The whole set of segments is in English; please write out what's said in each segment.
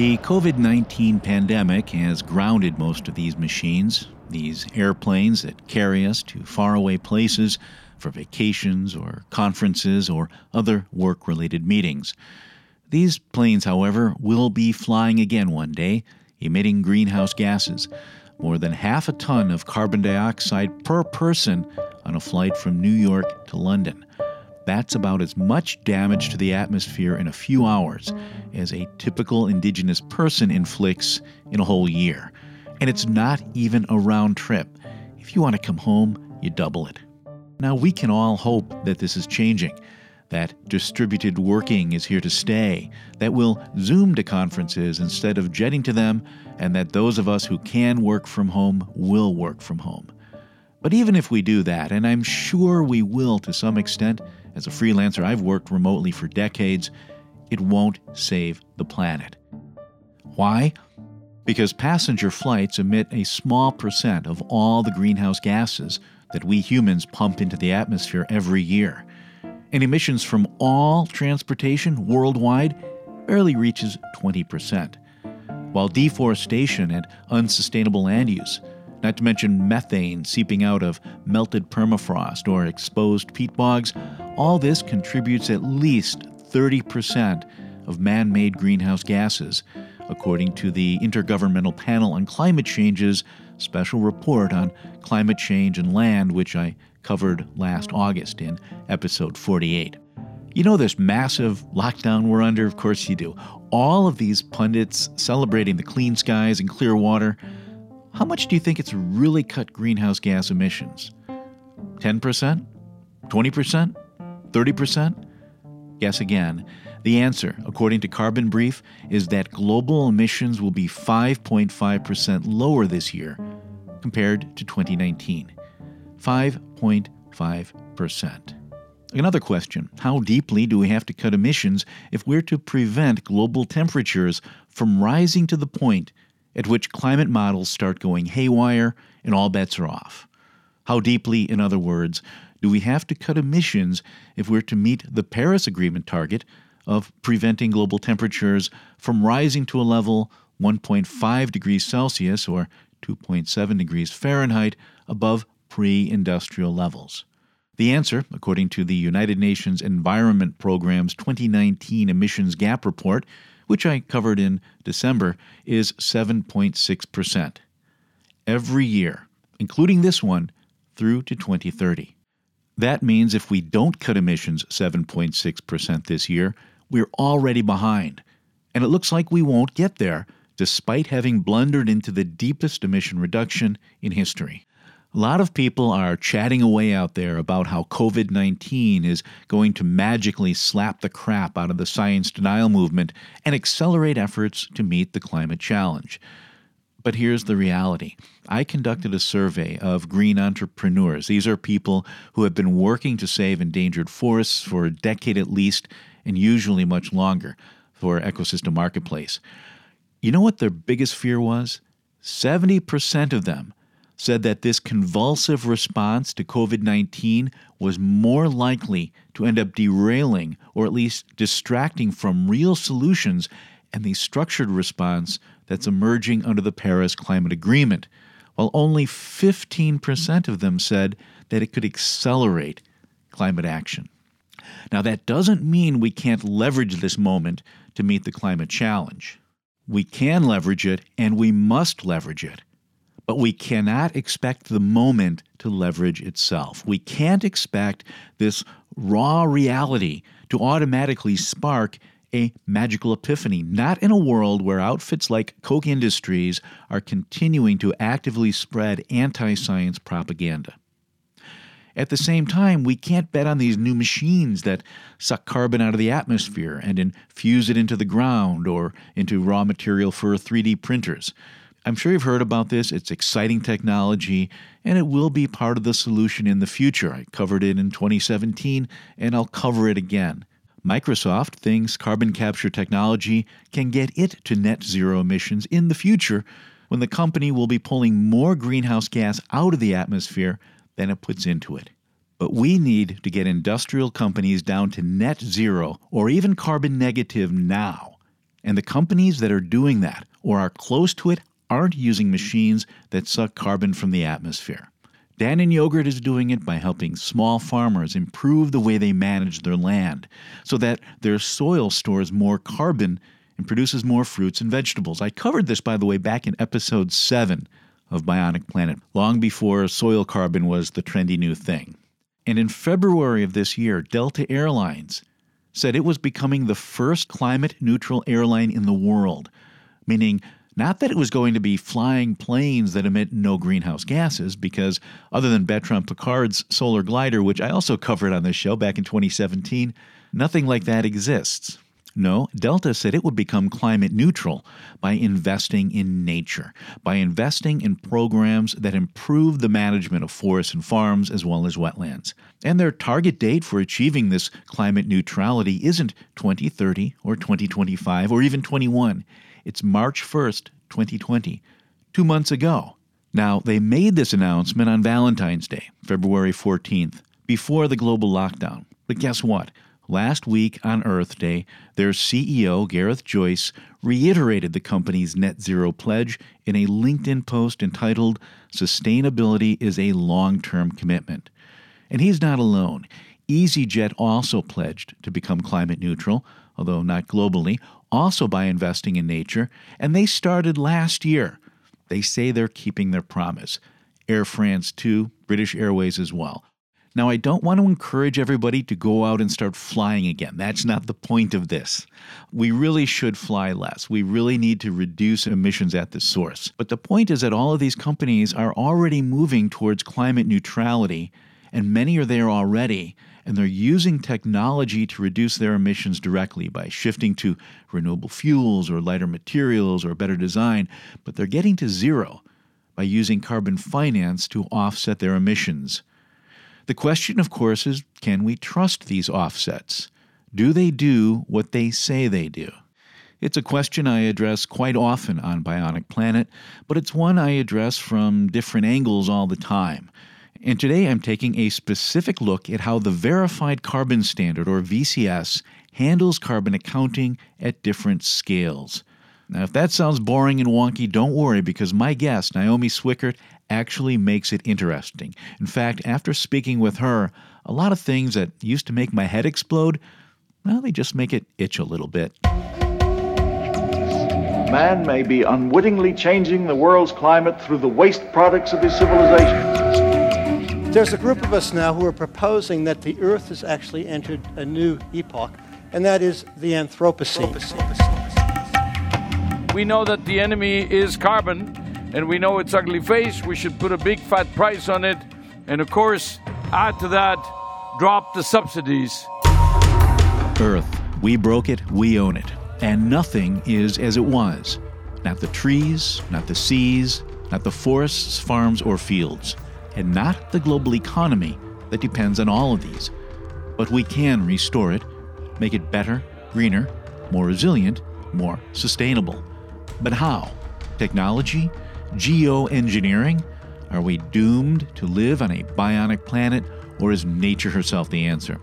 The COVID 19 pandemic has grounded most of these machines, these airplanes that carry us to faraway places for vacations or conferences or other work related meetings. These planes, however, will be flying again one day, emitting greenhouse gases, more than half a ton of carbon dioxide per person on a flight from New York to London. That's about as much damage to the atmosphere in a few hours as a typical indigenous person inflicts in a whole year. And it's not even a round trip. If you want to come home, you double it. Now, we can all hope that this is changing, that distributed working is here to stay, that we'll Zoom to conferences instead of jetting to them, and that those of us who can work from home will work from home. But even if we do that, and I'm sure we will to some extent, as a freelancer, I've worked remotely for decades, it won't save the planet. Why? Because passenger flights emit a small percent of all the greenhouse gases that we humans pump into the atmosphere every year. And emissions from all transportation worldwide barely reaches 20%. While deforestation and unsustainable land use not to mention methane seeping out of melted permafrost or exposed peat bogs, all this contributes at least 30% of man made greenhouse gases, according to the Intergovernmental Panel on Climate Change's special report on climate change and land, which I covered last August in episode 48. You know this massive lockdown we're under? Of course you do. All of these pundits celebrating the clean skies and clear water how much do you think it's really cut greenhouse gas emissions? 10%? 20%? 30%? Guess again. The answer, according to Carbon Brief, is that global emissions will be 5.5% lower this year compared to 2019. 5.5%. Another question How deeply do we have to cut emissions if we're to prevent global temperatures from rising to the point at which climate models start going haywire and all bets are off. How deeply, in other words, do we have to cut emissions if we're to meet the Paris Agreement target of preventing global temperatures from rising to a level 1.5 degrees Celsius or 2.7 degrees Fahrenheit above pre industrial levels? The answer, according to the United Nations Environment Programme's 2019 Emissions Gap Report, which I covered in December, is 7.6%. Every year, including this one, through to 2030. That means if we don't cut emissions 7.6% this year, we're already behind. And it looks like we won't get there, despite having blundered into the deepest emission reduction in history. A lot of people are chatting away out there about how COVID 19 is going to magically slap the crap out of the science denial movement and accelerate efforts to meet the climate challenge. But here's the reality. I conducted a survey of green entrepreneurs. These are people who have been working to save endangered forests for a decade at least, and usually much longer, for Ecosystem Marketplace. You know what their biggest fear was? 70% of them said that this convulsive response to COVID 19 was more likely to end up derailing or at least distracting from real solutions and the structured response that's emerging under the Paris Climate Agreement, while only 15% of them said that it could accelerate climate action. Now, that doesn't mean we can't leverage this moment to meet the climate challenge. We can leverage it, and we must leverage it. But we cannot expect the moment to leverage itself. We can't expect this raw reality to automatically spark a magical epiphany, not in a world where outfits like Koch Industries are continuing to actively spread anti science propaganda. At the same time, we can't bet on these new machines that suck carbon out of the atmosphere and infuse it into the ground or into raw material for 3D printers. I'm sure you've heard about this. It's exciting technology, and it will be part of the solution in the future. I covered it in 2017, and I'll cover it again. Microsoft thinks carbon capture technology can get it to net zero emissions in the future when the company will be pulling more greenhouse gas out of the atmosphere than it puts into it. But we need to get industrial companies down to net zero or even carbon negative now. And the companies that are doing that or are close to it aren't using machines that suck carbon from the atmosphere. Dannon Yogurt is doing it by helping small farmers improve the way they manage their land so that their soil stores more carbon and produces more fruits and vegetables. I covered this, by the way, back in episode 7 of Bionic Planet, long before soil carbon was the trendy new thing. And in February of this year, Delta Airlines said it was becoming the first climate neutral airline in the world, meaning not that it was going to be flying planes that emit no greenhouse gases, because other than Bertrand Piccard's solar glider, which I also covered on this show back in 2017, nothing like that exists. No, Delta said it would become climate neutral by investing in nature, by investing in programs that improve the management of forests and farms as well as wetlands. And their target date for achieving this climate neutrality isn't 2030 or 2025 or even 21. It's March 1st, 2020, two months ago. Now, they made this announcement on Valentine's Day, February 14th, before the global lockdown. But guess what? Last week on Earth Day, their CEO, Gareth Joyce, reiterated the company's net zero pledge in a LinkedIn post entitled Sustainability is a Long Term Commitment. And he's not alone. EasyJet also pledged to become climate neutral, although not globally, also by investing in nature, and they started last year. They say they're keeping their promise. Air France, too, British Airways as well. Now, I don't want to encourage everybody to go out and start flying again. That's not the point of this. We really should fly less. We really need to reduce emissions at the source. But the point is that all of these companies are already moving towards climate neutrality, and many are there already and they're using technology to reduce their emissions directly by shifting to renewable fuels or lighter materials or better design, but they're getting to zero by using carbon finance to offset their emissions. The question, of course, is can we trust these offsets? Do they do what they say they do? It's a question I address quite often on Bionic Planet, but it's one I address from different angles all the time. And today I'm taking a specific look at how the Verified Carbon Standard, or VCS, handles carbon accounting at different scales. Now, if that sounds boring and wonky, don't worry because my guest, Naomi Swickard, actually makes it interesting. In fact, after speaking with her, a lot of things that used to make my head explode, well, they just make it itch a little bit. Man may be unwittingly changing the world's climate through the waste products of his civilization. There's a group of us now who are proposing that the Earth has actually entered a new epoch, and that is the Anthropocene. We know that the enemy is carbon, and we know its ugly face. We should put a big fat price on it, and of course, add to that, drop the subsidies. Earth, we broke it, we own it, and nothing is as it was. Not the trees, not the seas, not the forests, farms, or fields and not the global economy that depends on all of these. But we can restore it, make it better, greener, more resilient, more sustainable. But how? Technology? Geoengineering? Are we doomed to live on a bionic planet, or is nature herself the answer?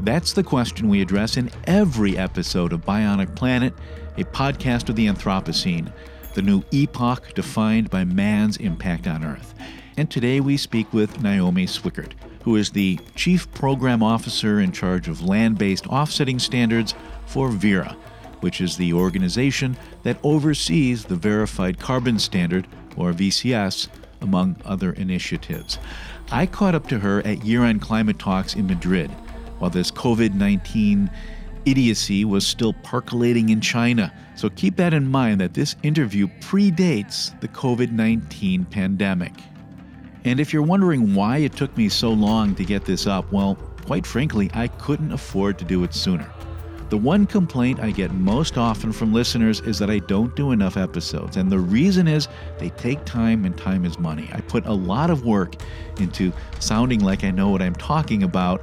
That's the question we address in every episode of Bionic Planet, a podcast of the Anthropocene, the new epoch defined by man's impact on Earth. And today we speak with Naomi Swickard, who is the Chief Program Officer in charge of land based offsetting standards for Verra, which is the organization that oversees the Verified Carbon Standard, or VCS, among other initiatives. I caught up to her at year end climate talks in Madrid while this COVID 19 idiocy was still percolating in China. So keep that in mind that this interview predates the COVID 19 pandemic. And if you're wondering why it took me so long to get this up, well, quite frankly, I couldn't afford to do it sooner. The one complaint I get most often from listeners is that I don't do enough episodes. And the reason is they take time, and time is money. I put a lot of work into sounding like I know what I'm talking about,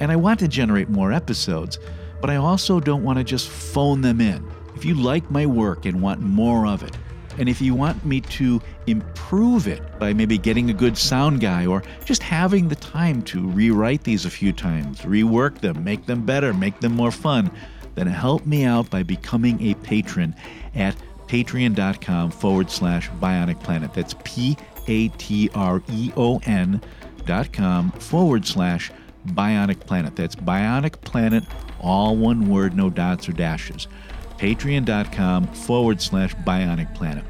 and I want to generate more episodes, but I also don't want to just phone them in. If you like my work and want more of it, and if you want me to improve it by maybe getting a good sound guy or just having the time to rewrite these a few times, rework them, make them better, make them more fun, then help me out by becoming a patron at patreon.com forward slash bionic planet. That's P A T R E O N dot com forward slash bionic planet. That's bionic planet, all one word, no dots or dashes. Patreon.com forward slash bionic planet.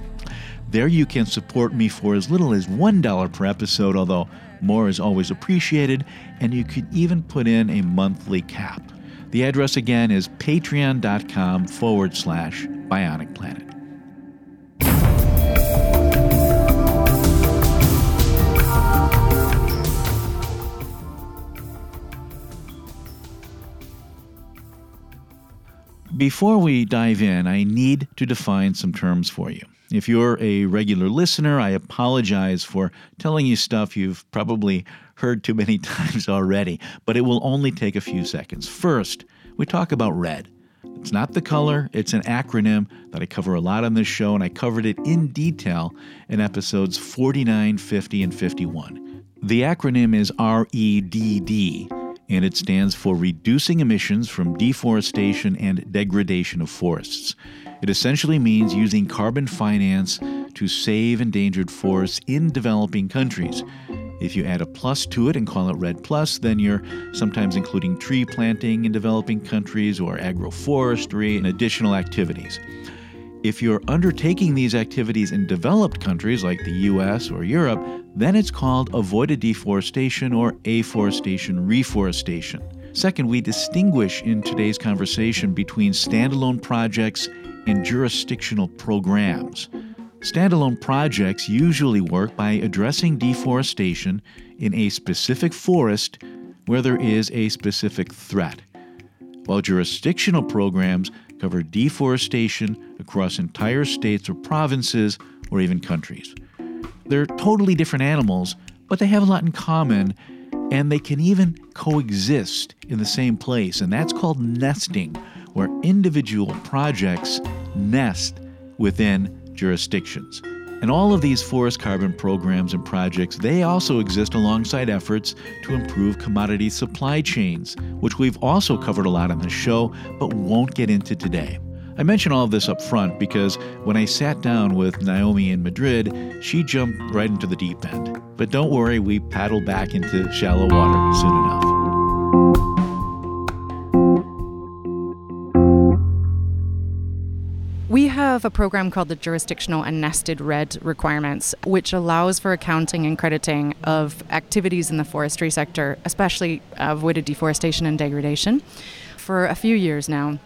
There you can support me for as little as $1 per episode, although more is always appreciated, and you could even put in a monthly cap. The address again is patreon.com forward slash bionic planet. Before we dive in, I need to define some terms for you. If you're a regular listener, I apologize for telling you stuff you've probably heard too many times already, but it will only take a few seconds. First, we talk about red. It's not the color, it's an acronym that I cover a lot on this show, and I covered it in detail in episodes 49, 50, and 51. The acronym is REDD, and it stands for Reducing Emissions from Deforestation and Degradation of Forests. It essentially means using carbon finance to save endangered forests in developing countries. If you add a plus to it and call it Red Plus, then you're sometimes including tree planting in developing countries or agroforestry and additional activities. If you're undertaking these activities in developed countries like the US or Europe, then it's called avoided deforestation or afforestation reforestation. Second, we distinguish in today's conversation between standalone projects and jurisdictional programs. Standalone projects usually work by addressing deforestation in a specific forest where there is a specific threat, while jurisdictional programs cover deforestation across entire states or provinces or even countries. They're totally different animals, but they have a lot in common and they can even coexist in the same place, and that's called nesting, where individual projects nest within jurisdictions. And all of these forest carbon programs and projects, they also exist alongside efforts to improve commodity supply chains, which we've also covered a lot on the show, but won't get into today. I mention all of this up front because when I sat down with Naomi in Madrid, she jumped right into the deep end. But don't worry, we paddle back into shallow water soon enough. Have a program called the Jurisdictional and Nested REDD requirements, which allows for accounting and crediting of activities in the forestry sector, especially avoided deforestation and degradation, for a few years now.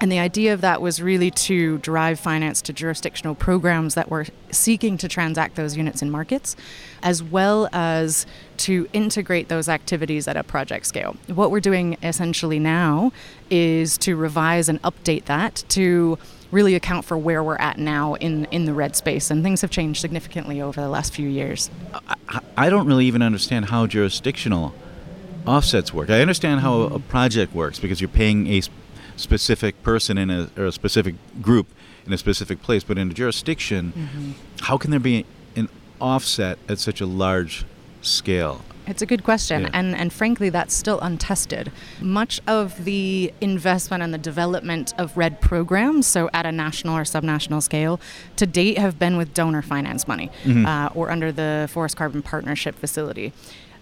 And the idea of that was really to drive finance to jurisdictional programs that were seeking to transact those units in markets, as well as to integrate those activities at a project scale. What we're doing essentially now is to revise and update that to really account for where we're at now in, in the red space. And things have changed significantly over the last few years. I, I don't really even understand how jurisdictional offsets work. I understand how a project works because you're paying a specific person in a or a specific group in a specific place, but in a jurisdiction, mm-hmm. how can there be an offset at such a large scale? It's a good question, yeah. and and frankly, that's still untested. Much of the investment and the development of REDD programs, so at a national or subnational scale, to date have been with donor finance money mm-hmm. uh, or under the Forest Carbon Partnership Facility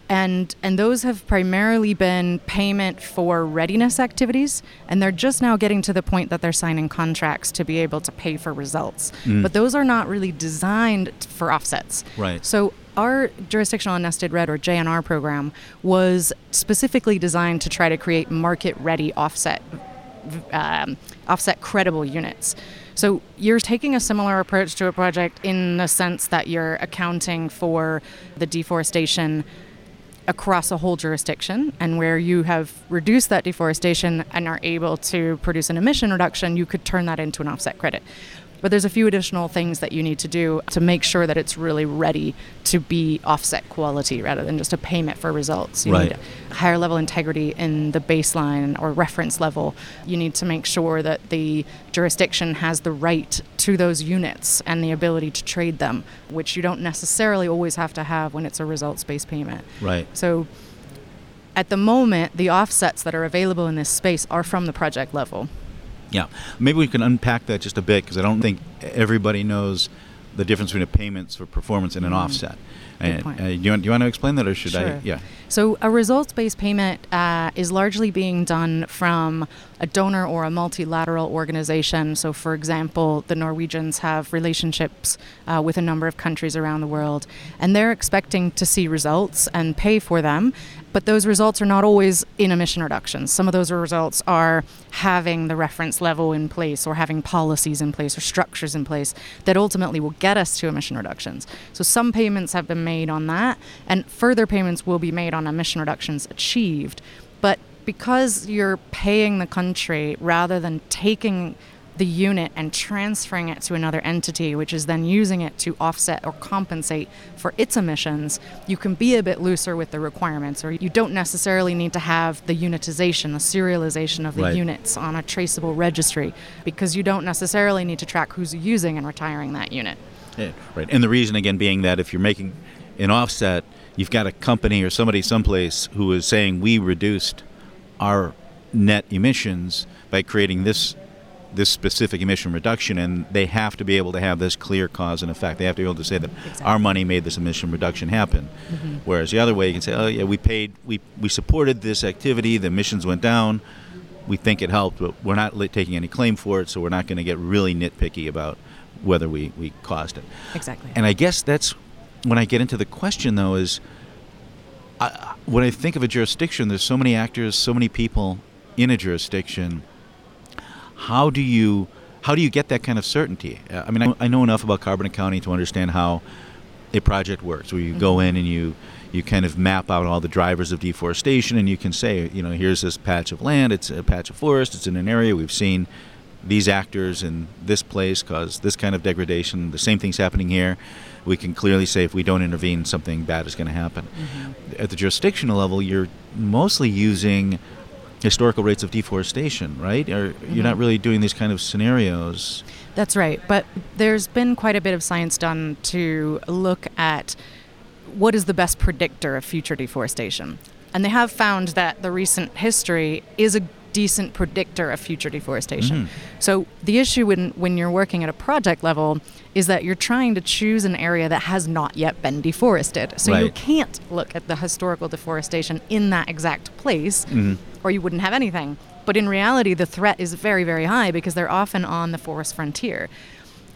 and and those have primarily been payment for readiness activities. And they're just now getting to the point that they're signing contracts to be able to pay for results. Mm. but those are not really designed for offsets. Right. So our jurisdictional and nested red or JNR program was specifically designed to try to create market ready offset um, offset credible units. So you're taking a similar approach to a project in the sense that you're accounting for the deforestation across a whole jurisdiction and where you have reduced that deforestation and are able to produce an emission reduction, you could turn that into an offset credit. But there's a few additional things that you need to do to make sure that it's really ready to be offset quality rather than just a payment for results. You right. need higher level integrity in the baseline or reference level. You need to make sure that the jurisdiction has the right to those units and the ability to trade them, which you don't necessarily always have to have when it's a results based payment. Right. So at the moment, the offsets that are available in this space are from the project level. Yeah, maybe we can unpack that just a bit because I don't think everybody knows the difference between a payments for performance and an offset. And, point. uh, do, you want, do you want to explain that, or should I? Yeah. So, a results based payment uh, is largely being done from a donor or a multilateral organization. So, for example, the Norwegians have relationships uh, with a number of countries around the world, and they're expecting to see results and pay for them. But those results are not always in emission reductions. Some of those results are having the reference level in place or having policies in place or structures in place that ultimately will get us to emission reductions. So some payments have been made on that, and further payments will be made emission reductions achieved. But because you're paying the country rather than taking the unit and transferring it to another entity, which is then using it to offset or compensate for its emissions, you can be a bit looser with the requirements, or you don't necessarily need to have the unitization, the serialization of the Right. units on a traceable registry, because you don't necessarily need to track who's using and retiring that unit. Yeah, right. And the reason again being that if you're making an offset, you've got a company or somebody someplace who is saying we reduced our net emissions by creating this this specific emission reduction and they have to be able to have this clear cause and effect. They have to be able to say that our money made this emission reduction happen. Mm-hmm. Whereas the other way you can say, Oh yeah, we paid we, we supported this activity, the emissions went down, we think it helped, but we're not taking any claim for it, so we're not going to get really nitpicky about whether we, we caused it. Exactly. And I guess that's when I get into the question, though, is I, when I think of a jurisdiction, there's so many actors, so many people in a jurisdiction. How do you how do you get that kind of certainty? Uh, I mean, I, I know enough about carbon accounting to understand how a project works. Where you go in and you you kind of map out all the drivers of deforestation, and you can say, you know, here's this patch of land, it's a patch of forest, it's in an area we've seen these actors in this place cause this kind of degradation. The same thing's happening here. We can clearly say if we don't intervene, something bad is going to happen. Mm-hmm. At the jurisdictional level, you're mostly using historical rates of deforestation, right? Or you're not mm-hmm. really doing these kind of scenarios. That's right. But there's been quite a bit of science done to look at what is the best predictor of future deforestation. And they have found that the recent history is a decent predictor of future deforestation. Mm-hmm. So the issue when, when you're working at a project level is that you're trying to choose an area that has not yet been deforested. So you can't look at the historical deforestation in that exact place mm-hmm. or you wouldn't have anything. But in reality, the threat is very, very high because they're often on the forest frontier.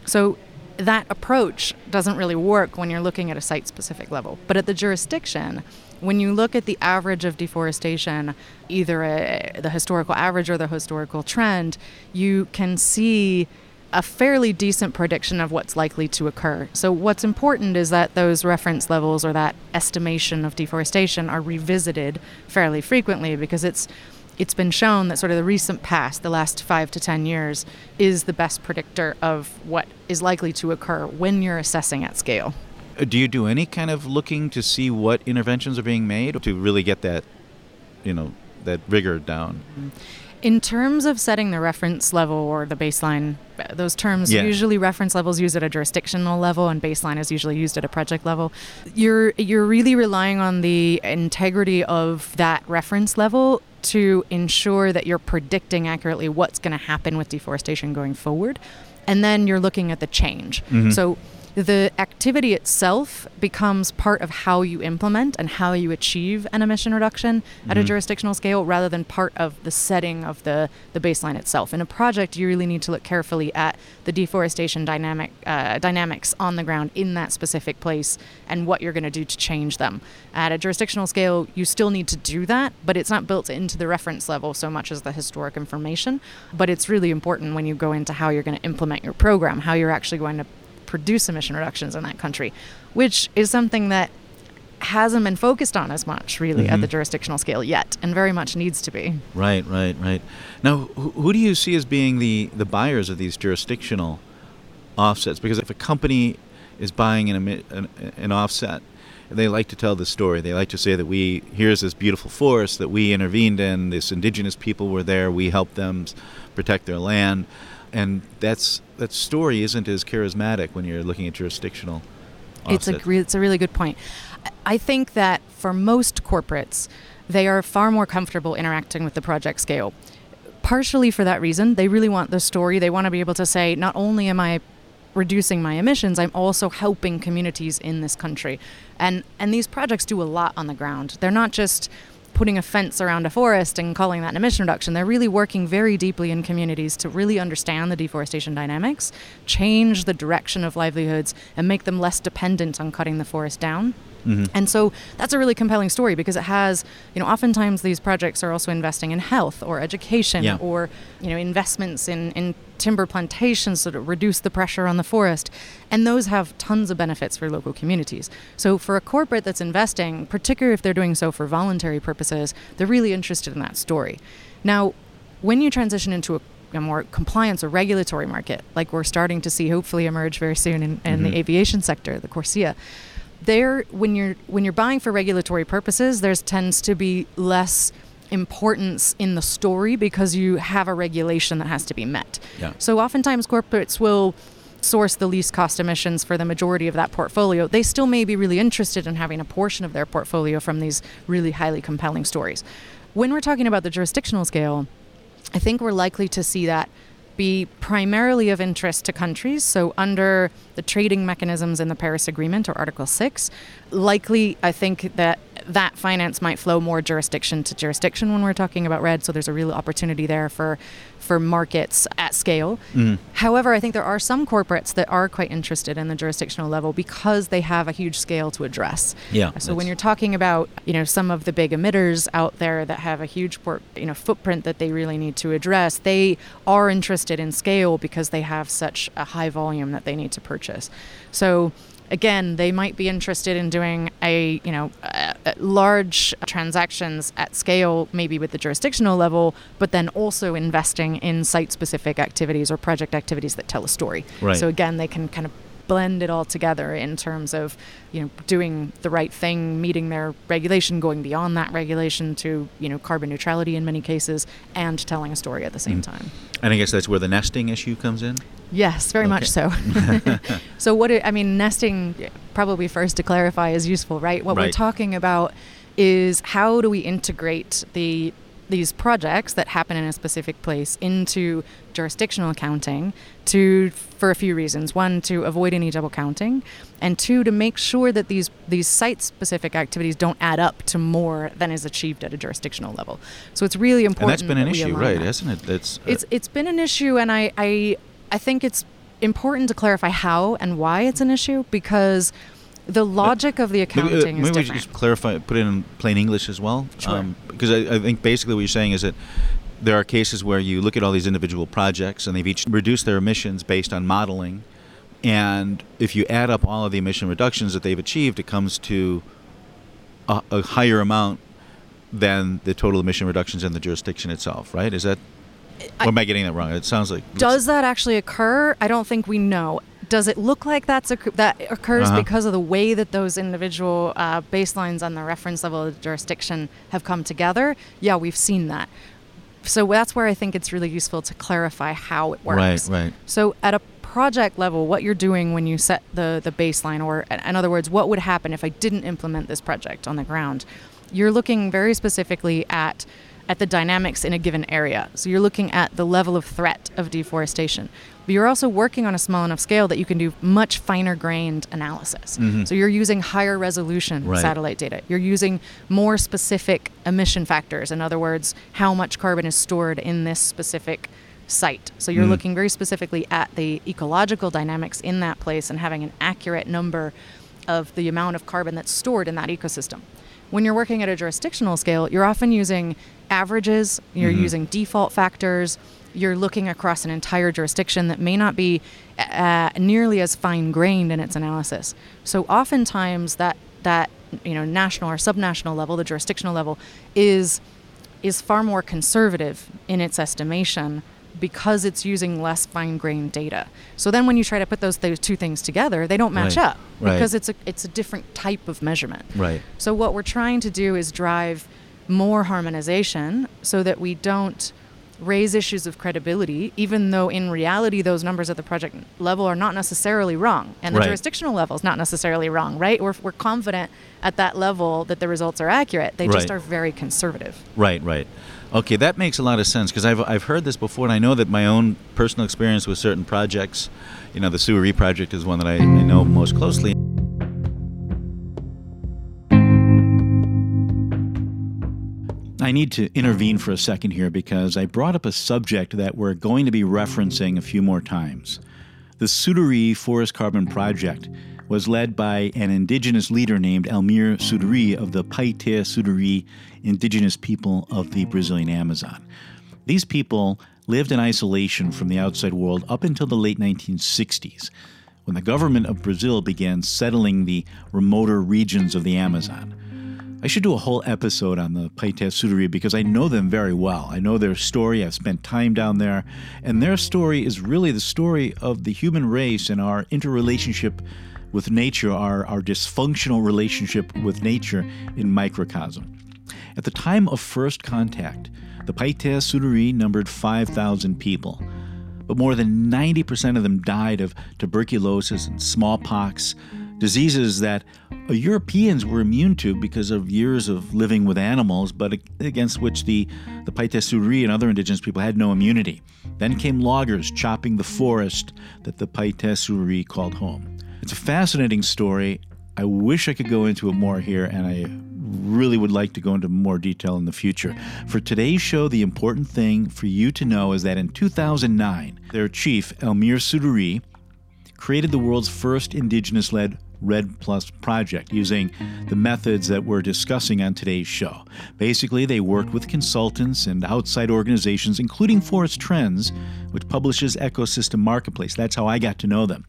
So that approach doesn't really work when you're looking at a site specific level. But at the jurisdiction, when you look at the average of deforestation, either a, the historical average or the historical trend, you can see a fairly decent prediction of what's likely to occur. So, what's important is that those reference levels or that estimation of deforestation are revisited fairly frequently because it's it's been shown that sort of the recent past, the last five to ten years, is the best predictor of what is likely to occur when you're assessing at scale. Uh, Do you do any kind of looking to see what interventions are being made to really get that, you know, that rigor down? In terms of setting the reference level or the baseline, those terms Yeah. usually reference levels used at a jurisdictional level and baseline is usually used at a project level. You're you're really relying on the integrity of that reference level to ensure that you're predicting accurately what's going to happen with deforestation going forward. And then you're looking at the change. Mm-hmm. So the activity itself becomes part of how you implement and how you achieve an emission reduction at a jurisdictional scale rather than part of the setting of the, the baseline itself. In a project, you really need to look carefully at the deforestation dynamic uh, dynamics on the ground in that specific place and what you're going to do to change them. At a jurisdictional scale, you still need to do that, but it's not built into the reference level so much as the historic information. But it's really important when you go into how you're going to implement your program, how you're actually going to produce emission reductions in that country, which is something that hasn't been focused on as much really at the mm-hmm. jurisdictional scale yet and very much needs to be. Right, right, right. Now, who, who do you see as being the, the buyers of these jurisdictional offsets? Because if a company is buying an, an, an offset, they like to tell the story. They like to say that we here's this beautiful forest that we intervened in. This indigenous people were there. We helped them protect their land, and that's that story isn't as charismatic when you're looking at jurisdictional. It's a it's a really good point. I- I think that for most corporates, they are far more comfortable interacting with the project scale. partially for that reason. They really want the story. They want to be able to say, not only am I reducing my emissions, I'm also helping communities in this country. And and these projects do a lot on the ground. They're not just putting a fence around a forest and calling that an emission reduction. They're really working very deeply in communities to really understand the deforestation dynamics, change the direction of livelihoods, and make them less dependent on cutting the forest down. Mm-hmm. And so that's a really compelling story because it has, you know, oftentimes these projects are also investing in health or education yeah. or, you know, investments in, in timber plantations to reduce the pressure on the forest. And those have tons of benefits for local communities. So for a corporate that's investing, particularly if they're doing so for voluntary purposes, they're really interested in that story. Now, when you transition into a a more compliance or regulatory market, like we're starting to see hopefully emerge very soon in, in mm-hmm. the aviation sector, the CORSIA there when you're when you're buying for regulatory purposes, there's tends to be less importance in the story because you have a regulation that has to be met. Yeah. So oftentimes corporates will source the least cost emissions for the majority of that portfolio. They still may be really interested in having a portion of their portfolio from these really highly compelling stories. When we're talking about the jurisdictional scale, I think we're likely to see that be primarily of interest to countries. So, under the trading mechanisms in the Paris Agreement or Article 6, likely I think that that finance might flow more jurisdiction to jurisdiction when we're talking about red. So, there's a real opportunity there for for markets at scale. Mm. However, I think there are some corporates that are quite interested in the jurisdictional level because they have a huge scale to address. Yeah. So when you're talking about, you know, some of the big emitters out there that have a huge port, you know, footprint that they really need to address, they are interested in scale because they have such a high volume that they need to purchase. So again, they might be interested in doing a you know a, a large transactions at scale, maybe with the jurisdictional level, but then also investing in site-specific activities or project activities that tell a story. Right. So again, they can kind of blend it all together in terms of you know doing the right thing meeting their regulation going beyond that regulation to you know carbon neutrality in many cases and telling a story at the same mm. time and i guess that's where the nesting issue comes in Yes, very okay. much so. so what it, I mean, nesting probably first to clarify is useful, right? What right. we're talking about is how do we integrate the these projects that happen in a specific place into jurisdictional accounting to for a few reasons. One to avoid any double counting and two to make sure that these these site specific activities don't add up to more than is achieved at a jurisdictional level. So it's really important and that's been an that issue right that. hasn't it? That's uh, it's it's been an issue and i i I think it's important to clarify how and why it's an issue because the logic of the accounting maybe, uh, maybe we just clarify, put it in plain English as well. Sure. Um, because I, I, think basically what you're saying is that there are cases where you look at all these individual projects and they've each reduced their emissions based on modeling. And if you add up all of the emission reductions that they've achieved, it comes to a, a higher amount than the total emission reductions in the jurisdiction itself, right? Is that or am I getting that wrong? It sounds like. Does that actually occur? I don't think we know. Does it look like that's that occurs uh-huh. because of the way that those individual uh, baselines on the reference level of the jurisdiction have come together? Yeah, we've seen that. So that's where I think it's really useful to clarify how it works. Right, right. So at a project level, what you're doing when you set the the baseline, or in other words, what would happen if I didn't implement this project on the ground? You're looking very specifically at at the dynamics in a given area. So you're looking at the level of threat of deforestation. But you're also working on a small enough scale that you can do much finer grained analysis. Mm-hmm. So you're using higher resolution right. satellite data. You're using more specific emission factors. In other words, how much carbon is stored in this specific site. So you're mm looking very specifically at the ecological dynamics in that place and having an accurate number of the amount of carbon that's stored in that ecosystem. When you're working at a jurisdictional scale, you're often using averages, you're mm-hmm. using default factors, you're looking across an entire jurisdiction that may not be uh, nearly as fine grained in its analysis. So oftentimes that that you know national or subnational level, the jurisdictional level, is is far more conservative in its estimation because it's using less fine grained data. So then when you try to put those, those two things together, they don't match right. up right. because it's a it's a different type of measurement. Right. So what we're trying to do is drive more harmonization so that we don't raise issues of credibility, even though in reality those numbers at the project level are not necessarily wrong, and the Right. jurisdictional level is not necessarily wrong, right? We're, we're confident at that level that the results are accurate. They just are very conservative. Right, right. Okay, that makes a lot of sense because I've, I've heard this before, and I know that my own personal experience with certain projects, you know, the Suruí project is one that I, I know most closely. I need to intervene for a second here because I brought up a subject that we're going to be referencing a few more times. The Suruí Forest Carbon Project was led by an indigenous leader named Almir Suruí of the Paiter Suruí indigenous people of the Brazilian Amazon. These people lived in isolation from the outside world up until the late 1960s, when the government of Brazil began settling the remoter regions of the Amazon. I should do a whole episode on the Paiter Suruí because I know them very well. I know their story. I've spent time down there. And their story is really the story of the human race and our interrelationship with nature, our, our dysfunctional relationship with nature in microcosm. At the time of first contact, the Paiter Suruí numbered 5,000 people but more than 90% of them died of tuberculosis and smallpox, diseases that Europeans were immune to because of years of living with animals, but against which the, the Paiter Suruí and other indigenous people had no immunity. Then came loggers chopping the forest that the Paiter Suruí called home. It's a fascinating story. I wish I could go into it more here, and I really would like to go into more detail in the future. For today's show, the important thing for you to know is that in 2009, their chief, Almir Suruí, created the world's first indigenous led Red Plus project using the methods that we're discussing on today's show. Basically, they worked with consultants and outside organizations, including Forest Trends, which publishes Ecosystem Marketplace. That's how I got to know them.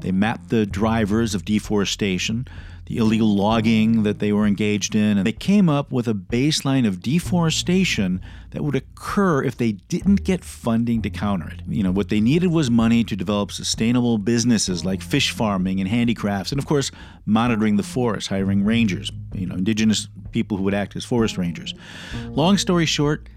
They mapped the drivers of deforestation, the illegal logging that they were engaged in, and they came up with a baseline of deforestation that would occur if they didn't get funding to counter it. You know, what they needed was money to develop sustainable businesses like fish farming and handicrafts, and of course, monitoring the forest, hiring rangers, you know, indigenous people who would act as forest rangers. Long story short,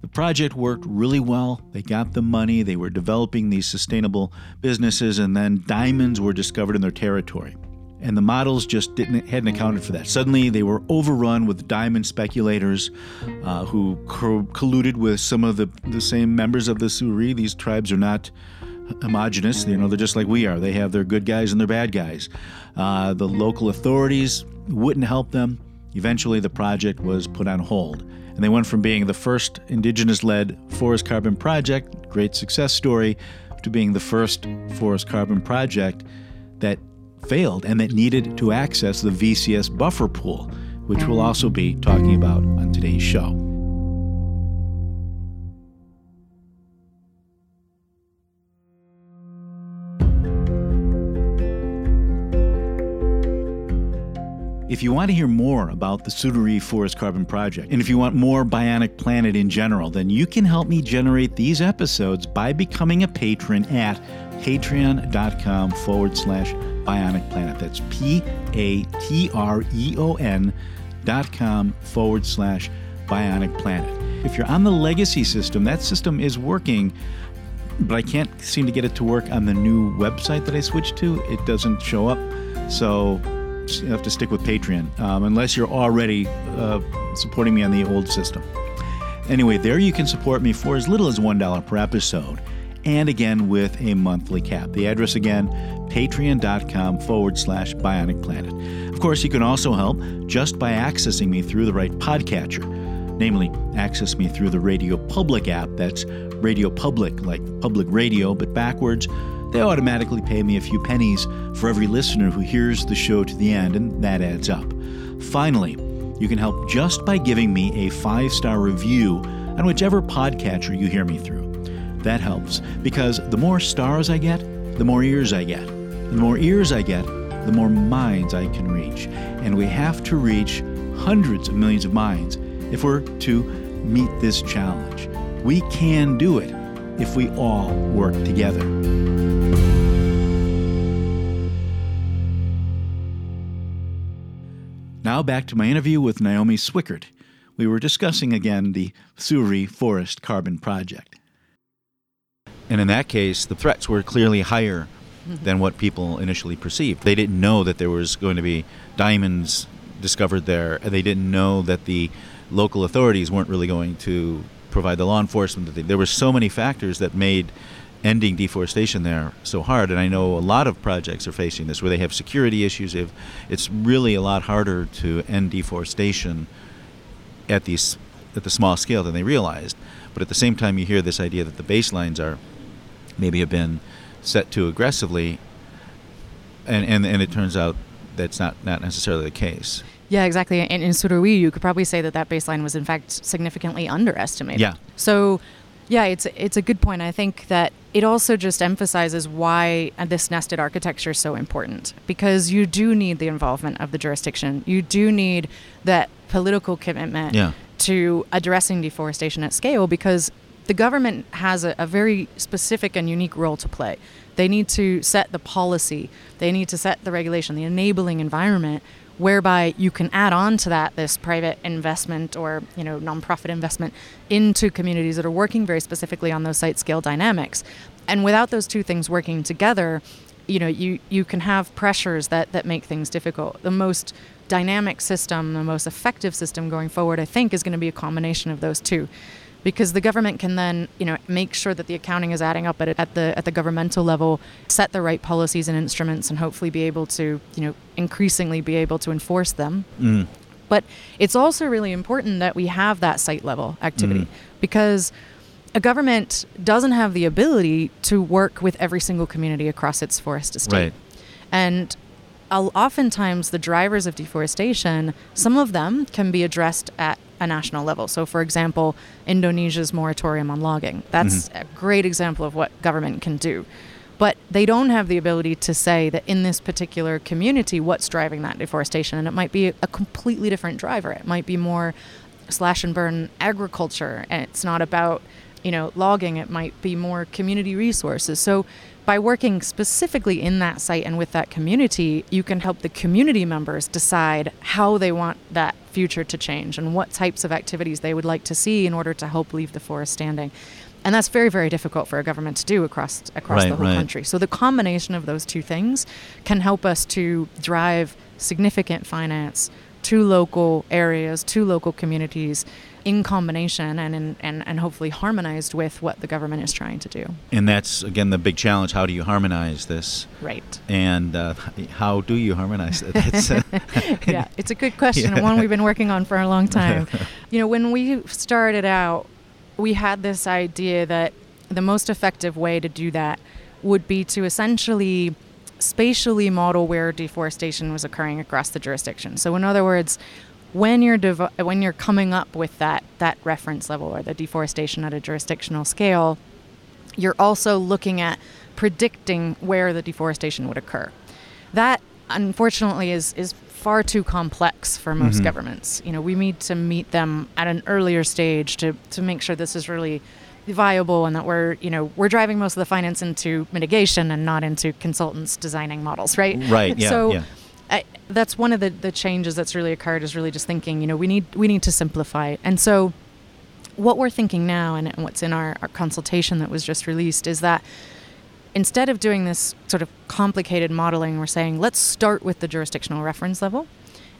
the project worked really well. They got the money, they were developing these sustainable businesses, and then diamonds were discovered in their territory and the models just didn't hadn't accounted for that. Suddenly, they were overrun with diamond speculators uh, who co- colluded with some of the the same members of the Suruí. These tribes are not homogenous. You know, they're just like we are. They have their good guys and their bad guys. Uh, the local authorities wouldn't help them. Eventually, the project was put on hold. And they went from being the first indigenous led forest carbon project, great success story, to being the first forest carbon project that failed and that needed to access the VCS buffer pool, which we'll also be talking about on today's show. If you want to hear more about the Suruí Forest Carbon Project, and if you want more Bionic Planet in general, then you can help me generate these episodes by becoming a patron at patreon.com forward slash Bionic Planet. That's P A T R E O N dot com forward slash Bionic Planet. If you're on the legacy system, that system is working, but I can't seem to get it to work on the new website that I switched to. It doesn't show up. So you have to stick with Patreon um, unless you're already uh, supporting me on the old system. Anyway, there you can support me for as little as $1 per episode and again with a monthly cap. The address again, patreon.com forward slash bionic planet. Of course, you can also help just by accessing me through the right podcatcher. Namely, access me through the Radio Public app. That's Radio Public, like public radio, but backwards. They automatically pay me a few pennies for every listener who hears the show to the end, and that adds up. Finally, you can help just by giving me a five star review on whichever podcatcher you hear me through. That helps because the more stars I get, the more ears I get. The more ears I get, the more minds I can reach. And we have to reach hundreds of millions of minds if we're to meet this challenge. We can do it if we all work together. Now back to my interview with Naomi Swickard. We were discussing again the Suruí Forest Carbon Project. And in that case, the threats were clearly higher mm-hmm. than what people initially perceived. They didn't know that there was going to be diamonds discovered there, and they didn't know that the local authorities weren't really going to provide the law enforcement. There were so many factors that made ending deforestation there so hard. And I know a lot of projects are facing this, where they have security issues. Have, it's really a lot harder to end deforestation at these at the small scale than they realized. But at the same time, you hear this idea that the baselines are maybe have been set too aggressively, and and, and it turns out that's not not necessarily the case. Yeah, exactly. And in Suruí, you could probably say that that baseline was in fact significantly underestimated. Yeah. So, yeah, it's it's a good point. I think that it also just emphasizes why this nested architecture is so important because you do need the involvement of the jurisdiction. You do need that political commitment Yeah. to addressing deforestation at scale because the government has a, a very specific and unique role to play. They need to set the policy, they need to set the regulation, the enabling environment whereby you can add on to that this private investment or you know nonprofit investment into communities that are working very specifically on those site scale dynamics. And without those two things working together you know you you can have pressures that that make things difficult. The most dynamic system the most effective system going forward i think is going to be a combination of those two because the government can then you know make sure that the accounting is adding up at, at the at the governmental level set the right policies and instruments and hopefully be able to you know increasingly be able to enforce them Mm. but it's also really important that we have that site level activity because a government doesn't have the ability to work with every single community across its forest estate. Right. And oftentimes, the drivers of deforestation, some of them can be addressed at a national level. So, for example, Indonesia's moratorium on logging. That's mm-hmm. a great example of what government can do. But they don't have the ability to say that in this particular community, what's driving that deforestation. And it might be a completely different driver. It might be more slash and burn agriculture, and it's not about you know logging. It might be more community resources. So by working specifically in that site and with that community, you can help the community members decide how they want that future to change and what types of activities they would like to see in order to help leave the forest standing. And that's very, very difficult for a government to do across across Right, the whole right. country. So the combination of those two things can help us to drive significant finance to local areas, to local communities in combination and, in, and, and hopefully harmonized with what the government is trying to do. And that's again the big challenge. How do you harmonize this? Right. And uh, how do you harmonize it? That's, uh, yeah, it's a good question, Yeah. one we've been working on for a long time. you know, when we started out, we had this idea that the most effective way to do that would be to essentially spatially model where deforestation was occurring across the jurisdiction. So, in other words, when you're when you're coming up with that that reference level or the deforestation at a jurisdictional scale, you're also looking at predicting where the deforestation would occur. That unfortunately is is far too complex for most mm-hmm. governments. You know, we need to meet them at an earlier stage to to make sure this is really viable and that we're you know we're driving most of the finance into mitigation and not into consultants designing models right Right, yeah, so yeah. I, that's one of the, the changes that's really occurred is really just thinking you know we need we need to simplify it and so what we're thinking now and, and what's in our, our consultation that was just released is that instead of doing this sort of complicated modeling, we're saying let's start with the jurisdictional reference level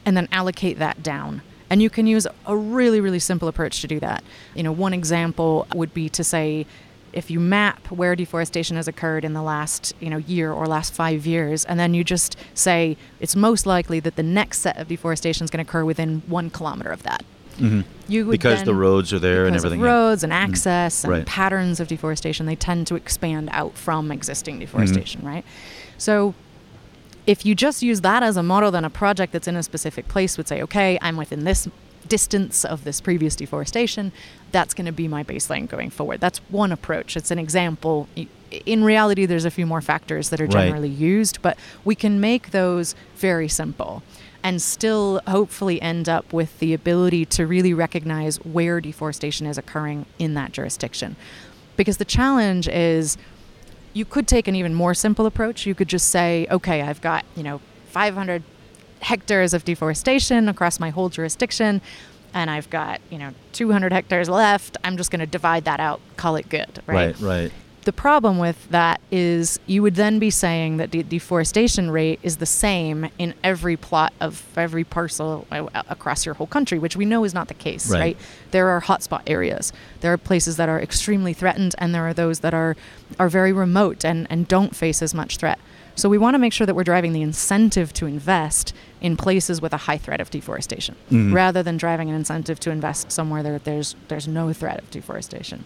and then allocate that down. And you can use a really, really simple approach to do that. You know, one example would be to say, if you map where deforestation has occurred in the last you know year or last five years, and then you just say it's most likely that the next set of deforestation is going to occur within one kilometer of that. Mm-hmm. You would because the roads are there and everything. roads and mm-hmm. access and Right. patterns of deforestation, they tend to expand out from existing deforestation, mm-hmm. right? So if you just use that as a model, then a project that's in a specific place would say, okay, I'm within this distance of this previous deforestation. That's going to be my baseline going forward. That's one approach. It's an example. In reality, there's a few more factors that are Right. generally used, but we can make those very simple and still hopefully end up with the ability to really recognize where deforestation is occurring in that jurisdiction. Because the challenge is you could take an even more simple approach. You could just say, okay, I've got, you know, 500 hectares of deforestation across my whole jurisdiction and I've got, you know, 200 hectares left. I'm just going to divide that out, call it good, right? Right, right. The problem with that is you would then be saying that the deforestation rate is the same in every plot of every parcel across your whole country, which we know is not the case, Right. right? There are hotspot areas. There are places that are extremely threatened, and there are those that are are very remote and, and don't face as much threat. So we want to make sure that we're driving the incentive to invest in places with a high threat of deforestation, mm-hmm. rather than driving an incentive to invest somewhere that there's there's no threat of deforestation.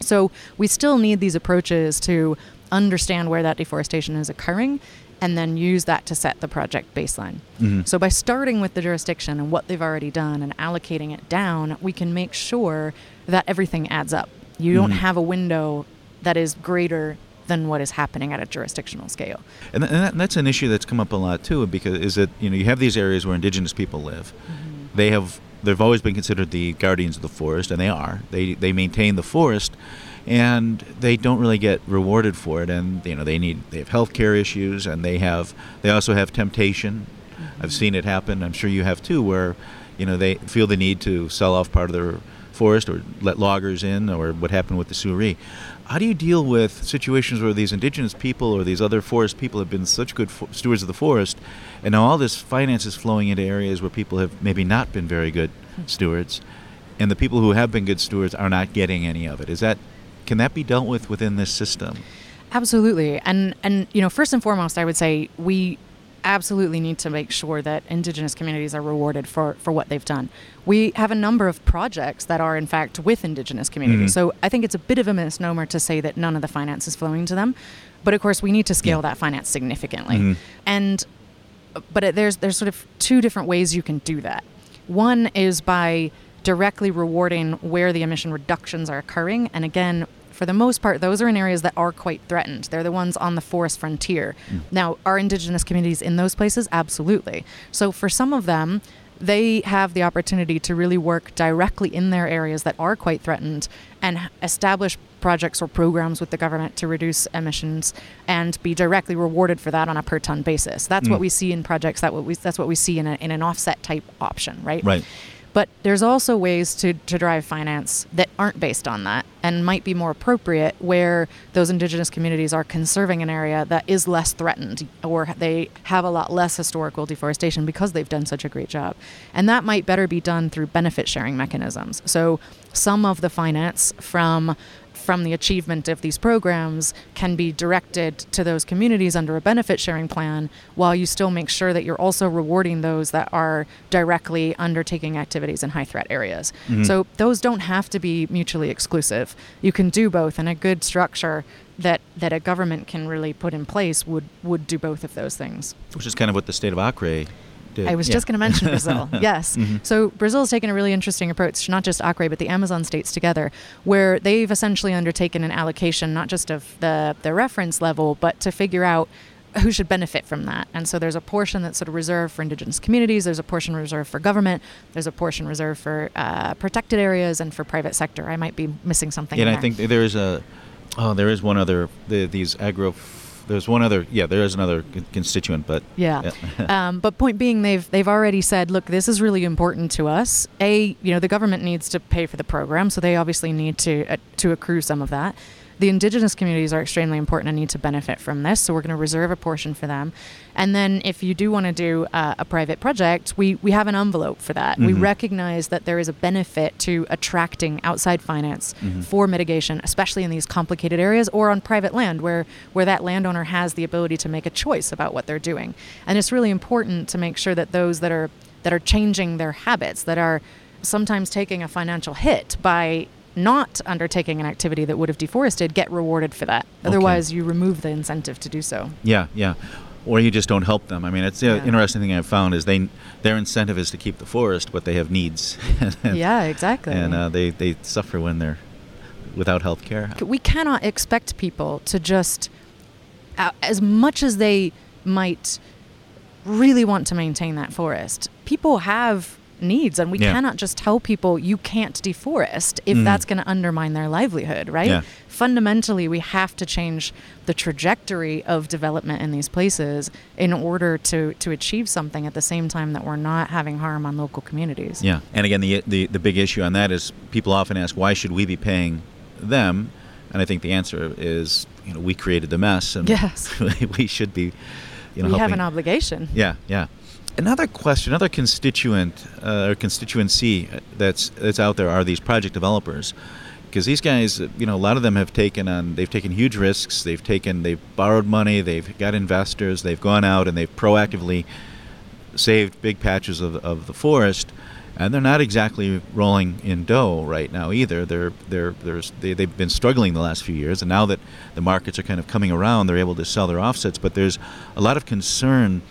So we still need these approaches to understand where that deforestation is occurring and then use that to set the project baseline. Mm-hmm. So by starting with the jurisdiction and what they've already done and allocating it down, we can make sure that everything adds up. You don't mm-hmm. have a window that is greater than what is happening at a jurisdictional scale. And, th- and that, that's an issue that's come up a lot too, because is that you know you have these areas where indigenous people live. Mm-hmm. They have they've always been considered the guardians of the forest, and they are. They they maintain the forest, and they don't really get rewarded for it. And you know they need they have health care issues, and they have they also have temptation. Mm-hmm. I've seen it happen. I'm sure you have too, where you know they feel the need to sell off part of their forest or let loggers in, or what happened with the Suruís. How do you deal with situations where these indigenous people or these other forest people have been such good fo- stewards of the forest, and now all this finance is flowing into areas where people have maybe not been very good hmm. stewards, and the people who have been good stewards are not getting any of it? Is that can that be dealt with within this system? Absolutely. And and you know, first and foremost, I would say we absolutely need to make sure that indigenous communities are rewarded for for what they've done. We have a number of projects that are in fact with indigenous communities. Mm-hmm. So I think it's a bit of a misnomer to say that none of the finance is flowing to them. But of course, we need to scale that finance significantly. Mm-hmm. And but it, there's there's sort of two different ways you can do that. One is by directly rewarding where the emission reductions are occurring, and again, for the most part, those are in areas that are quite threatened. They're the ones on the forest frontier. Hmm. Now, are indigenous communities in those places? Absolutely. So for some of them, they have the opportunity to really work directly in their areas that are quite threatened and establish projects or programs with the government to reduce emissions and be directly rewarded for that on a per ton basis. That's what hmm. we see in projects. That what we that's what we see in, a, in an offset type option, right? Right. But there's also ways to, to drive finance that aren't based on that and might be more appropriate where those indigenous communities are conserving an area that is less threatened or they have a lot less historical deforestation because they've done such a great job. And that might better be done through benefit sharing mechanisms. So some of the finance from from the achievement of these programs can be directed to those communities under a benefit sharing plan while you still make sure that you're also rewarding those that are directly undertaking activities in high threat areas. Mm-hmm. So those don't have to be mutually exclusive. You can do both and a good structure that that a government can really put in place would would do both of those things. Which is kind of what the state of Acre did. I was Yeah. just going to mention Brazil. yes. So Brazil has taken a really interesting approach, not just Acre, but the Amazon states together, where they've essentially undertaken an allocation, not just of the, the reference level, but to figure out who should benefit from that. And so there's a portion that's sort of reserved for indigenous communities, there's a portion reserved for government, there's a portion reserved for uh, protected areas and for private sector. I might be missing something. And in I think there is a, oh, there is one other, the, these agro, there's one other, yeah, there is another constituent, but Yeah. um, but point being, they've they've already said, look, this is really important to us. A, you know, the government needs to pay for the program, so they obviously need to uh, to accrue some of that. The indigenous communities are extremely important and need to benefit from this, so we're going to reserve a portion for them. And then, if you do want to do uh, a private project, we we have an envelope for that. We recognize that there is a benefit to attracting outside finance for mitigation, especially in these complicated areas or on private land where where that landowner has the ability to make a choice about what they're doing. And it's really important to make sure that those that are that are changing their habits, that are sometimes taking a financial hit by not undertaking an activity that would have deforested, get rewarded for that. Otherwise, you remove the incentive to do so. yeah, yeah. Or you just don't help them. I mean, it's the Yeah. interesting thing I've found is they their incentive is to keep the forest, but they have needs. yeah, exactly. and uh, they, they suffer when they're without health care. we cannot expect people to just as much as they might really want to maintain that forest people have needs and we Yeah. cannot just tell people you can't deforest if Mhm. that's going to undermine their livelihood right Yeah. fundamentally we have to change the trajectory of development in these places in order to to achieve something at the same time that we're not having harm on local communities Yeah, and again, the, the the big issue on that is people often ask, why should we be paying them? And I think the answer is, you know, we created the mess, and Yes. we should be, you know, we have an obligation. Yeah, yeah. Another question, another constituent uh, or constituency that's that's out there are these project developers, because these guys, you know, a lot of them have taken on, they've taken huge risks. They've taken, they've borrowed money. They've got investors. They've gone out and they've proactively saved big patches of, of the forest, and they're not exactly rolling in dough right now either. They're they're there's they, they've been struggling the last few years, and now that the markets are kind of coming around, they're able to sell their offsets. But there's a lot of concern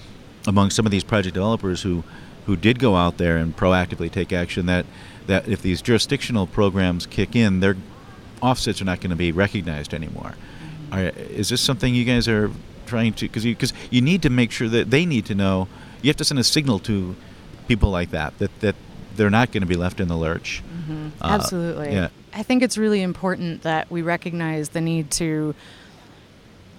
among some of these project developers who who did go out there and proactively take action that that if these jurisdictional programs kick in, their offsets are not going to be recognized anymore. Are, is this something you guys are trying to because you because you need to make sure that they need to know you have to send a signal to people like that that that they're not going to be left in the lurch. Uh, Absolutely. yeah. I think it's really important that we recognize the need to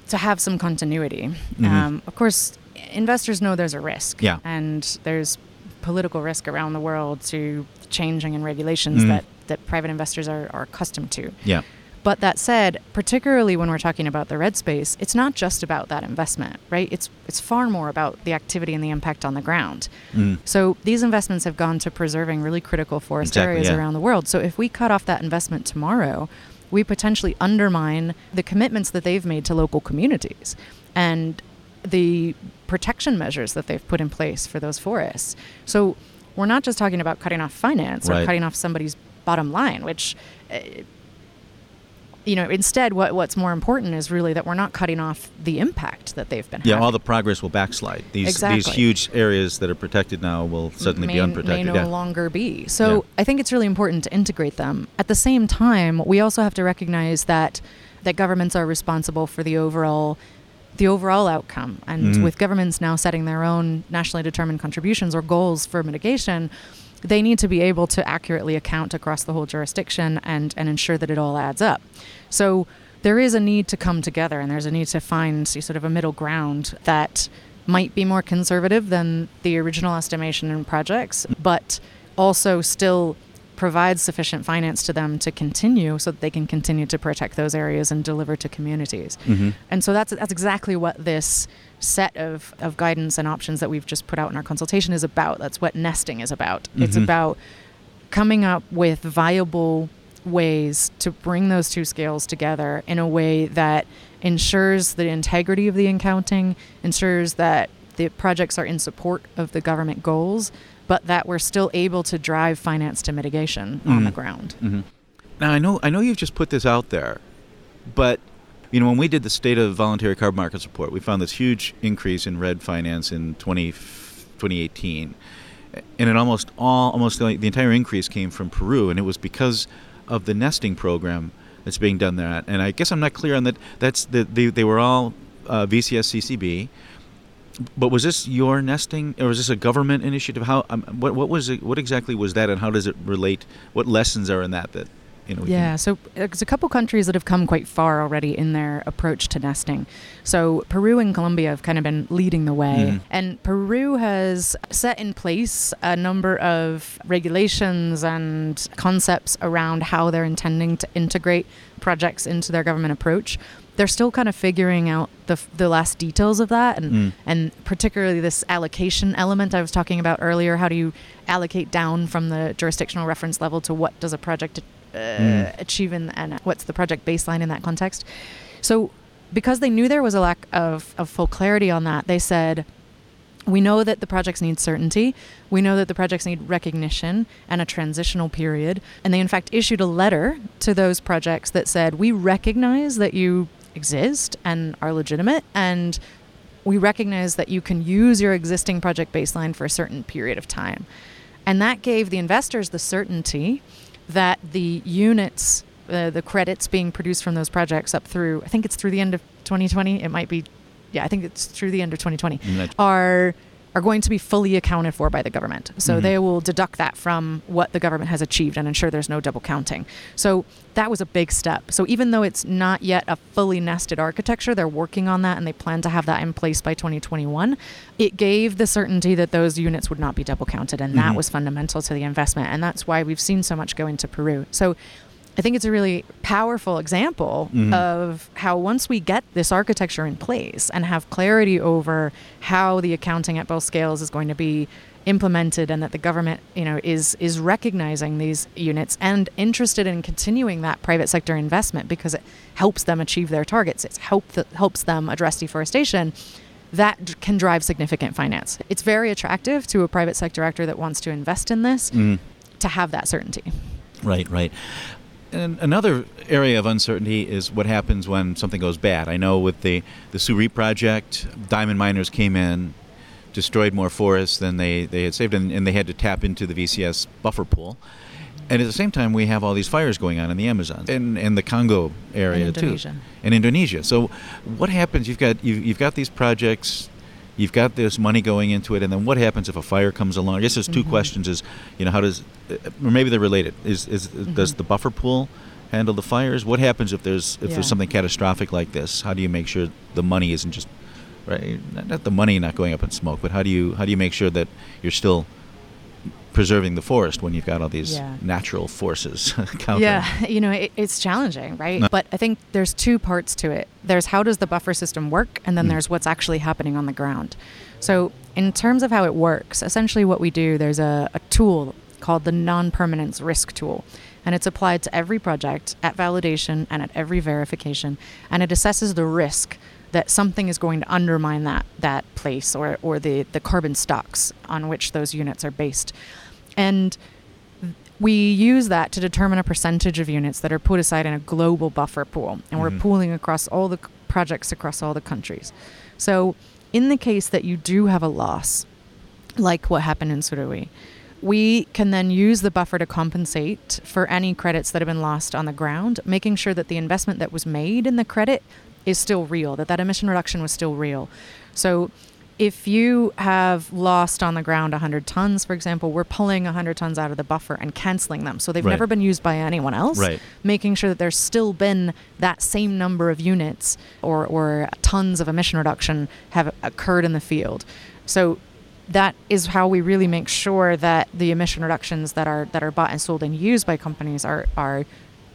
to have some continuity. Um, of course, investors know there's a risk, Yeah. and there's political risk around the world to changing in regulations mm. that that private investors are, are accustomed to. Yeah. But that said, particularly when we're talking about the REDD space, it's not just about that investment, right? It's it's far more about the activity and the impact on the ground. Mm. So these investments have gone to preserving really critical forest Exactly, areas yeah. around the world. So if we cut off that investment tomorrow, we potentially undermine the commitments that they've made to local communities and the protection measures that they've put in place for those forests. So we're not just talking about cutting off finance or cutting off somebody's bottom line, which uh, you know, instead, what what's more important is really that we're not cutting off the impact that they've been Yeah, having. all the progress will backslide. These these huge areas that are protected now will suddenly may, be unprotected. may no yeah. longer be. So Yeah. I think it's really important to integrate them. At the same time, we also have to recognize that that governments are responsible for the overall the overall outcome. And Mhm. with governments now setting their own nationally determined contributions or goals for mitigation, they need to be able to accurately account across the whole jurisdiction and, and ensure that it all adds up. So there is a need to come together and there's a need to find sort of a middle ground that might be more conservative than the original estimation in projects, but also still provides sufficient finance to them to continue so that they can continue to protect those areas and deliver to communities. Mm-hmm. And so that's that's exactly what this set of, of guidance and options that we've just put out in our consultation is about. That's what nesting is about. It's Mhm. about coming up with viable ways to bring those two scales together in a way that ensures the integrity of the accounting, ensures that the projects are in support of the government goals, but that we're still able to drive finance to mitigation on the Mhm. ground. Now I know I know you've just put this out there, but you know when we did the state of voluntary carbon markets report, we found this huge increase in REDD finance in 20, 2018, and it almost all almost the, the entire increase came from Peru, and it was because of the nesting program that's being done there. And I guess I'm not clear on that. That's the, they they were all uh, VCS CCB. But was this your nesting, or was this a government initiative? How, um, what, what was it? What exactly was that, and how does it relate? What lessons are in that that you know? Yeah, can- so there's a couple countries that have come quite far already in their approach to nesting. So Peru and Colombia have kind of been leading the way. Mhm. And Peru has set in place a number of regulations and concepts around how they're intending to integrate projects into their government approach. They're still kind of figuring out the, the last details of that, and, Mm. and particularly this allocation element I was talking about earlier. How do you allocate down from the jurisdictional reference level to what does a project uh, Mm. achieve in, and what's the project baseline in that context? So, because they knew there was a lack of, of full clarity on that, they said, we know that the projects need certainty. We know that the projects need recognition and a transitional period. And they, in fact, issued a letter to those projects that said, We recognize that you exist and are legitimate, and we recognize that you can use your existing project baseline for a certain period of time. And that gave the investors the certainty that the units, uh, the credits being produced from those projects up through, I think it's through the end of 2020. It might be, yeah, I think it's through the end of 2020, Mm, are are going to be fully accounted for by the government. So Mhm. they will deduct that from what the government has achieved and ensure there's no double counting. So that was a big step. So even though it's not yet a fully nested architecture, they're working on that and they plan to have that in place by 2021. It gave the certainty that those units would not be double counted and that Mhm. was fundamental to the investment and that's why we've seen so much go into Peru. So I think it's a really powerful example Mhm. of how once we get this architecture in place and have clarity over how the accounting at both scales is going to be implemented and that the government you know is is recognizing these units and interested in continuing that private sector investment because it helps them achieve their targets it help helps them address deforestation that d- can drive significant finance it's very attractive to a private sector actor that wants to invest in this Mm. to have that certainty Right, right. And another area of uncertainty is what happens when something goes bad. I know with the the Suruí project, diamond miners came in, destroyed more forests than they, they had saved, and, and they had to tap into the VCS buffer pool. And at the same time, we have all these fires going on in the Amazon and, and the Congo area Indonesia. too, and Indonesia. So, what happens? You've got you've, you've got these projects, you've got this money going into it, and then what happens if a fire comes along? I guess there's 2 Mhm. questions: is you know how does, uh, or maybe they're related. Is is does Mhm. the buffer pool handle the fires? What happens if there's if Yeah. there's something catastrophic like this? How do you make sure the money isn't just right? Not, not the money not going up in smoke, but how do you how do you make sure that you're still preserving the forest when you've got all these Yeah. natural forces? Yeah, you know, it, it's challenging, right? No. But I think there's two parts to it. There's how does the buffer system work, and then Mm. there's what's actually happening on the ground. So, in terms of how it works, essentially what we do, there's a, a tool called the non permanence risk tool. And it's applied to every project at validation and at every verification. And it assesses the risk that something is going to undermine that, that place or, or the, the carbon stocks on which those units are based. And we use that to determine a percentage of units that are put aside in a global buffer pool, and we're Mhm. pooling across all the c- projects across all the countries. So, in the case that you do have a loss, like what happened in Suruí, we can then use the buffer to compensate for any credits that have been lost on the ground, making sure that the investment that was made in the credit is still real, that that emission reduction was still real. So if you have lost on the ground 100 tons, for example, we're pulling 100 tons out of the buffer and canceling them. So they've Right. never been used by anyone else, Right. making sure that there's still been that same number of units or, or tons of emission reduction have occurred in the field. So that is how we really make sure that the emission reductions that are that are bought and sold and used by companies are are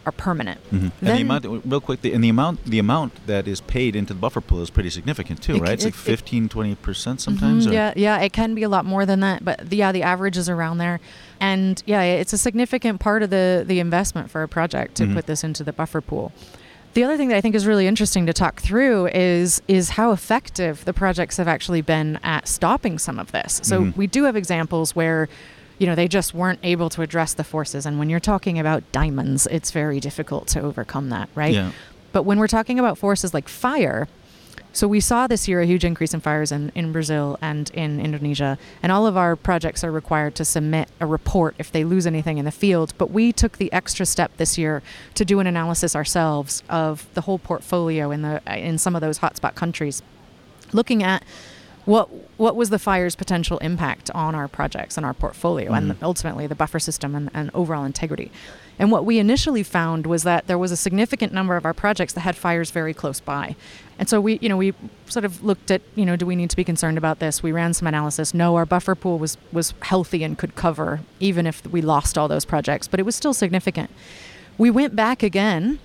are permanent. Mhm. And the amount, real quick, the, and the amount, the amount that is paid into the buffer pool is pretty significant too, It right? It's like it- it- 15, 20 percent sometimes. Mhm, Yeah, yeah, it can be a lot more than that, but the, yeah, the average is around there, and yeah, it's a significant part of the the investment for a project to Mhm. put this into the buffer pool. The other thing that I think is really interesting to talk through is is how effective the projects have actually been at stopping some of this. So Mhm. we do have examples where you know they just weren't able to address the forces and when you're talking about diamonds it's very difficult to overcome that right Yeah. but when we're talking about forces like fire, so we saw this year a huge increase in fires in, in Brazil and in Indonesia, and all of our projects are required to submit a report if they lose anything in the field. But we took the extra step this year to do an analysis ourselves of the whole portfolio in the in some of those hotspot countries, looking at what what was the fire's potential impact on our projects and our portfolio and Mhm. ultimately the buffer system and, and overall integrity? And what we initially found was that there was a significant number of our projects that had fires very close by. And so we you know we sort of looked at you know do we need to be concerned about this? We ran some analysis. No our buffer pool was was healthy and could cover even if we lost all those projects but it was still significant. We went back again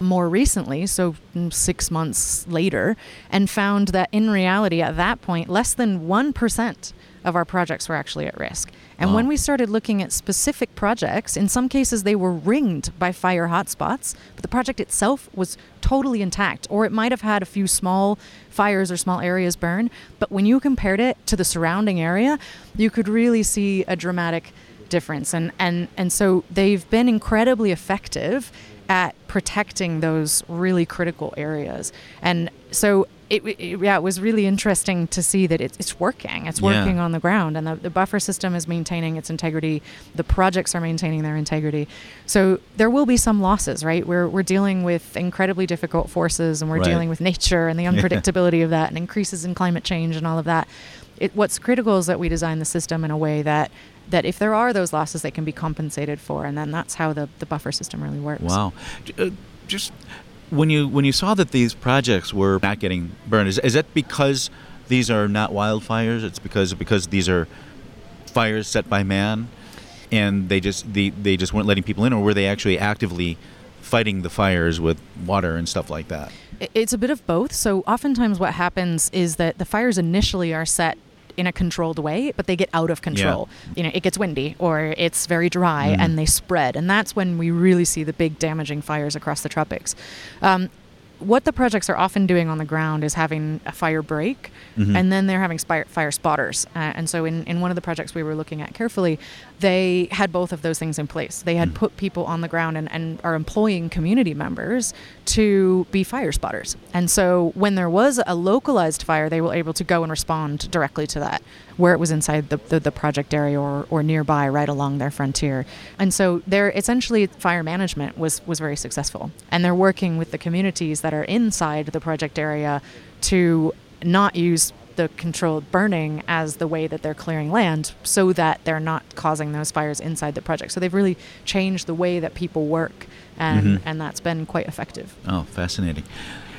more recently, so six months later, and found that in reality, at that point, less than 1% of our projects were actually at risk. And when we started looking at specific projects, in some cases they were ringed by fire hotspots, but the project itself was totally intact, or it might have had a few small fires or small areas burn. But when you compared it to the surrounding area, you could really see a dramatic difference. And, and, and so they've been incredibly effective at protecting those really critical areas. And so it, it- yeah, it was really interesting to see that it's, it's working. It's Yeah. working on the ground, and the, the buffer system is maintaining its integrity. The projects are maintaining their integrity. So there will be some losses, right? We're, we're dealing with incredibly difficult forces, and we're Right. dealing with nature and the unpredictability of that, and increases in climate change and all of that. It, what's critical is that we design the system in a way that that if there are those losses, they can be compensated for, and then that's how the, the buffer system really works. Wow. Uh, just when you when you saw that these projects were not getting burned, is, is that because these are not wildfires? It's because because these are fires set by man. and they just they, they just weren't letting people in, or were they actually actively fighting the fires with water and stuff like that? It's a bit of both. So oftentimes what happens is that the fires initially are set in a controlled way, but they get out of control. Yeah. You know, it gets windy or it's very dry mm. and they spread. And that's when we really see the big damaging fires across the tropics. Um, what the projects are often doing on the ground is having a fire break mm-hmm. and then they're having spire, fire spotters. Uh, and so, in, in one of the projects we were looking at carefully, they had both of those things in place. They had mm-hmm. put people on the ground and, and are employing community members to be fire spotters. And so, when there was a localized fire, they were able to go and respond directly to that, where it was inside the, the, the project area or, or nearby, right along their frontier. And so, their essentially fire management was, was very successful. And they're working with the communities that are inside the project area to not use the controlled burning as the way that they're clearing land so that they're not causing those fires inside the project. So they've really changed the way that people work and mm-hmm. and that's been quite effective. Oh, fascinating.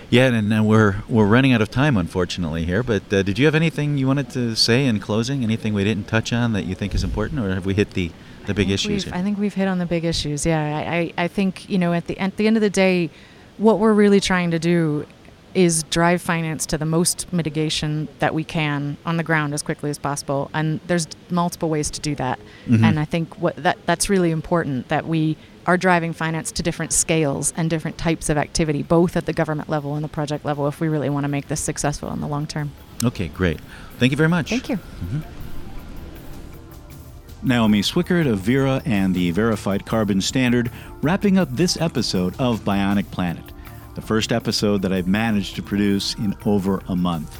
Yeah, and, and we're we're running out of time unfortunately here, but uh, did you have anything you wanted to say in closing? Anything we didn't touch on that you think is important or have we hit the the big issues? I think we've hit on the big issues. Yeah, I, I, I think, you know, at the at the end of the day, what we're really trying to do is drive finance to the most mitigation that we can on the ground as quickly as possible and there's multiple ways to do that mm-hmm. and i think what that that's really important that we are driving finance to different scales and different types of activity both at the government level and the project level if we really want to make this successful in the long term okay great thank you very much thank you mm-hmm. Naomi Swickard of Verra and the Verified Carbon Standard wrapping up this episode of Bionic Planet, the first episode that I've managed to produce in over a month.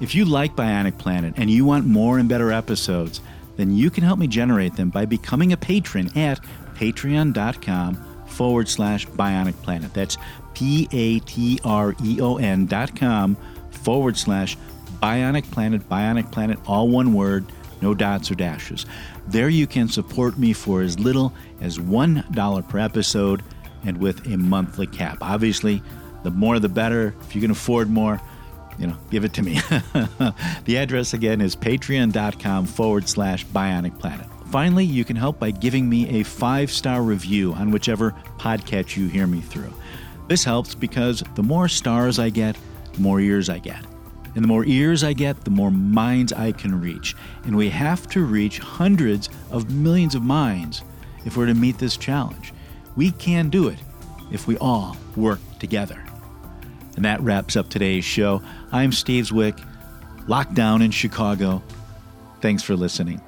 If you like Bionic Planet and you want more and better episodes, then you can help me generate them by becoming a patron at patreon.com forward slash bionic planet. That's P A T R E O N dot com forward slash bionic planet, bionic planet, all one word, no dots or dashes. There you can support me for as little as $1 per episode and with a monthly cap. Obviously, the more the better. If you can afford more, you know, give it to me. the address again is patreon.com forward slash bionic planet. Finally, you can help by giving me a five star review on whichever podcast you hear me through. This helps because the more stars I get, the more ears I get. And the more ears I get, the more minds I can reach. And we have to reach hundreds of millions of minds if we're to meet this challenge. We can do it if we all work together. And that wraps up today's show. I'm Steve Zwick, locked down in Chicago. Thanks for listening.